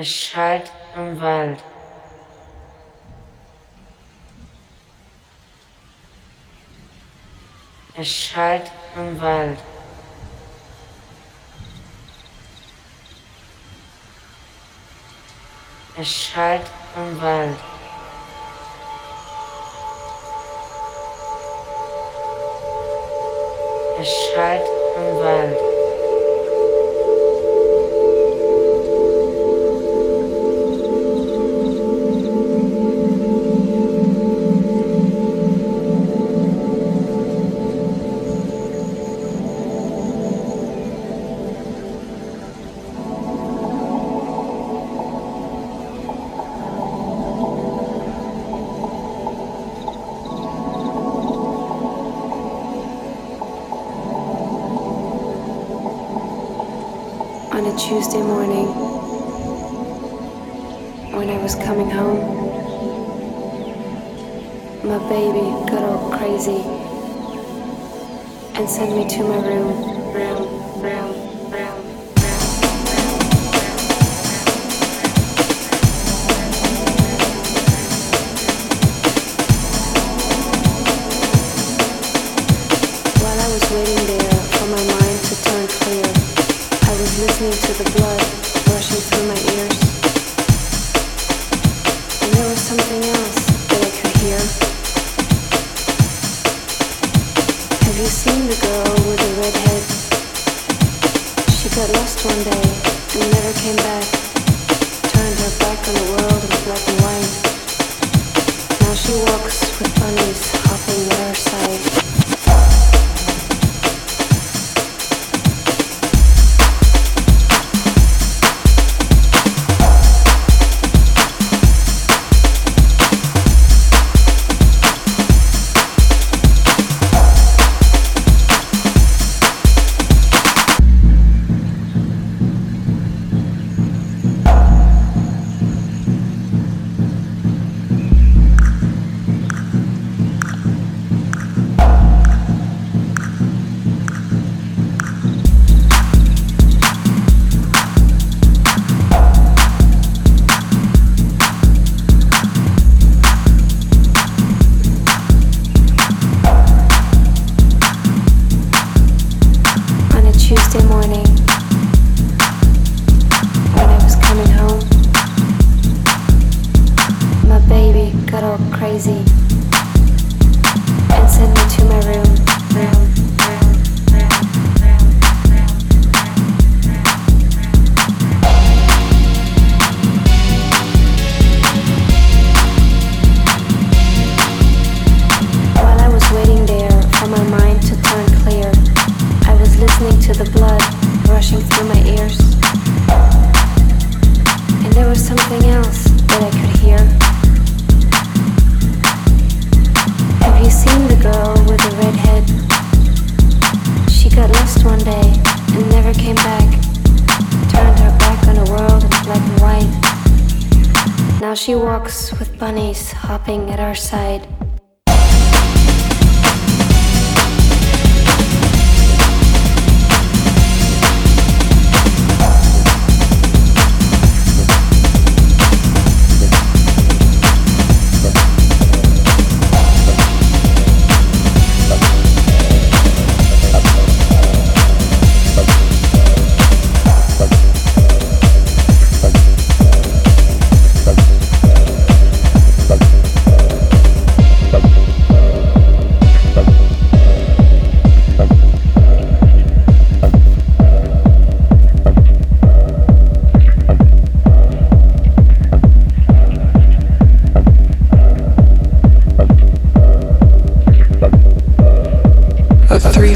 Es schallt im Wald. Es schallt im Wald. Es schallt im Wald. Es schallt im Wald.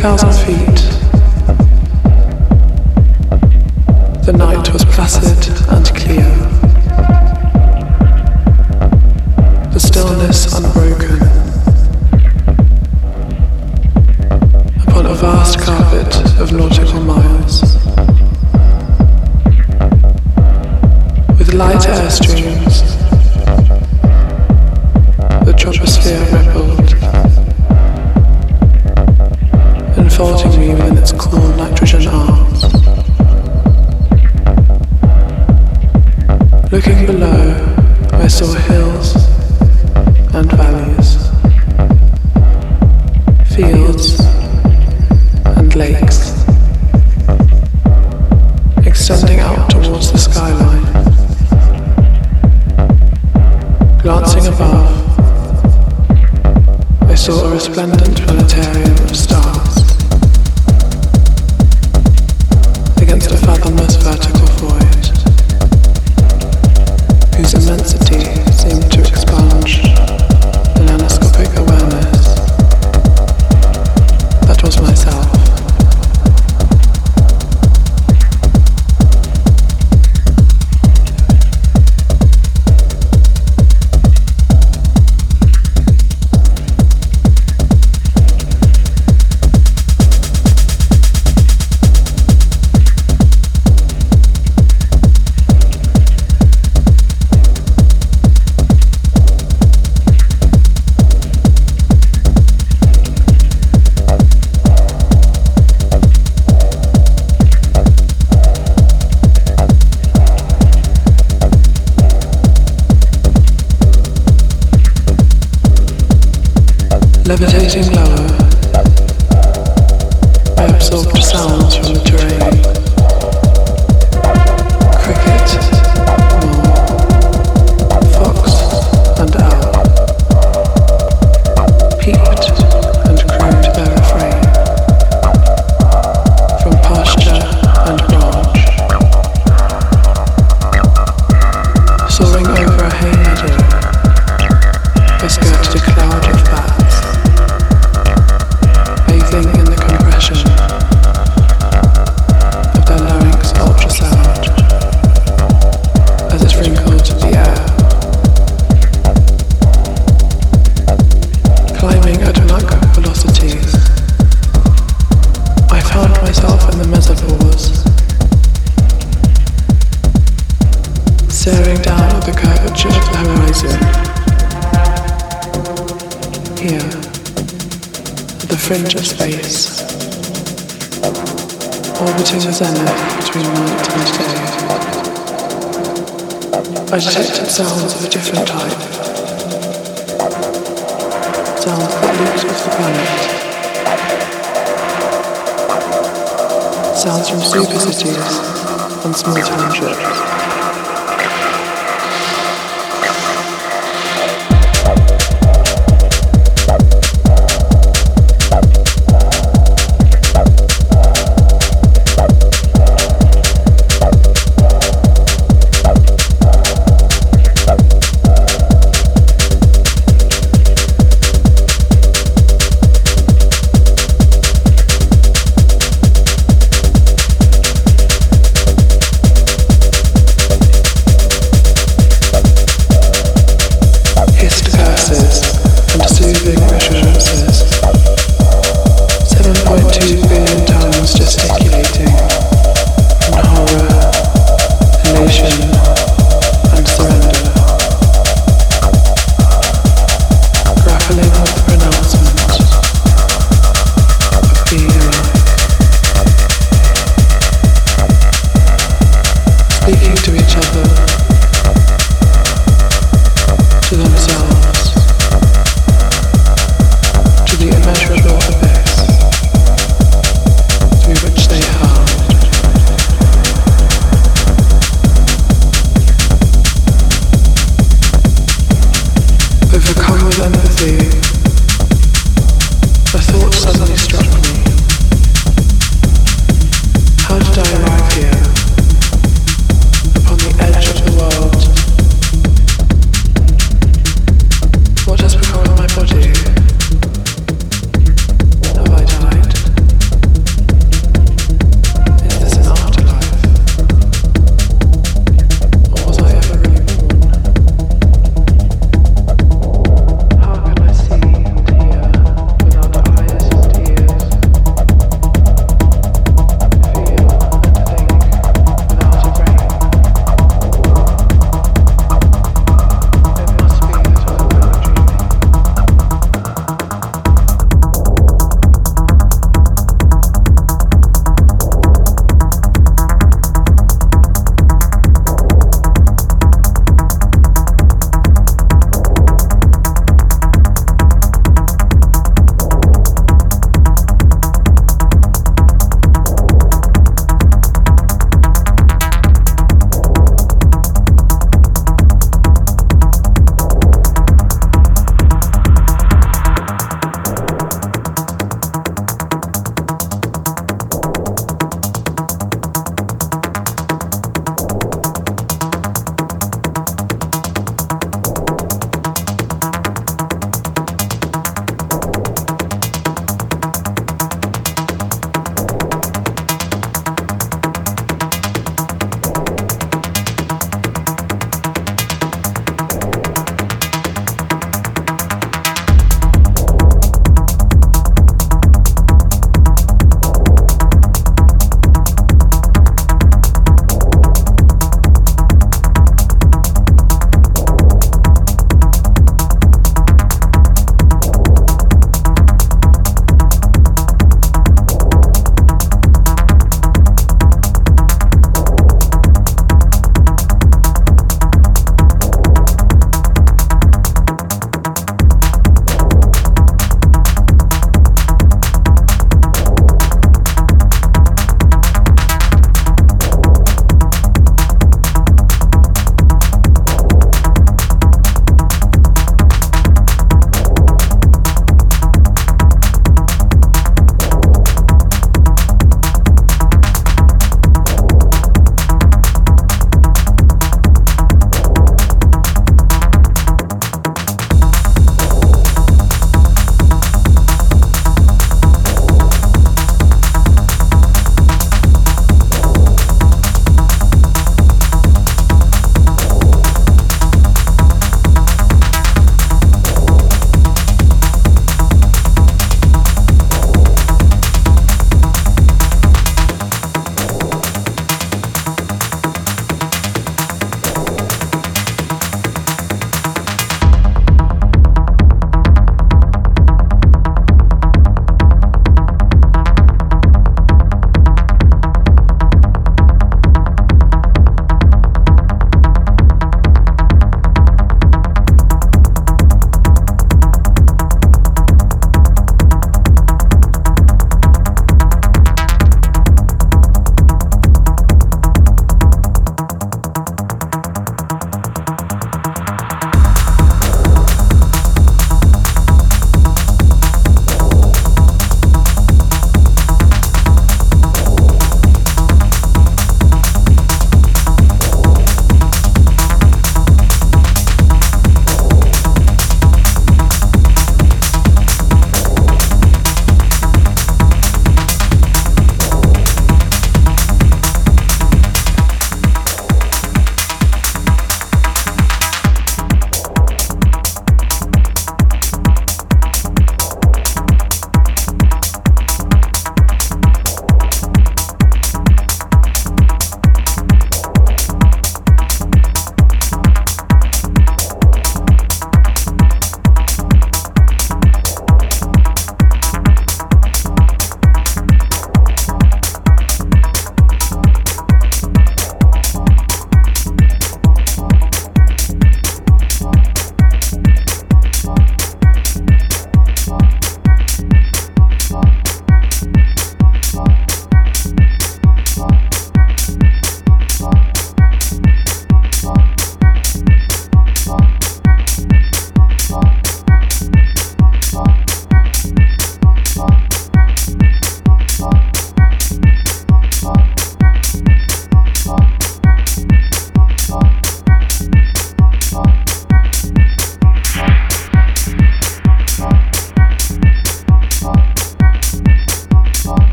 thousand feet. I detected sounds of a different type. Sounds that linked with the planet. Sounds from super cities and small townships.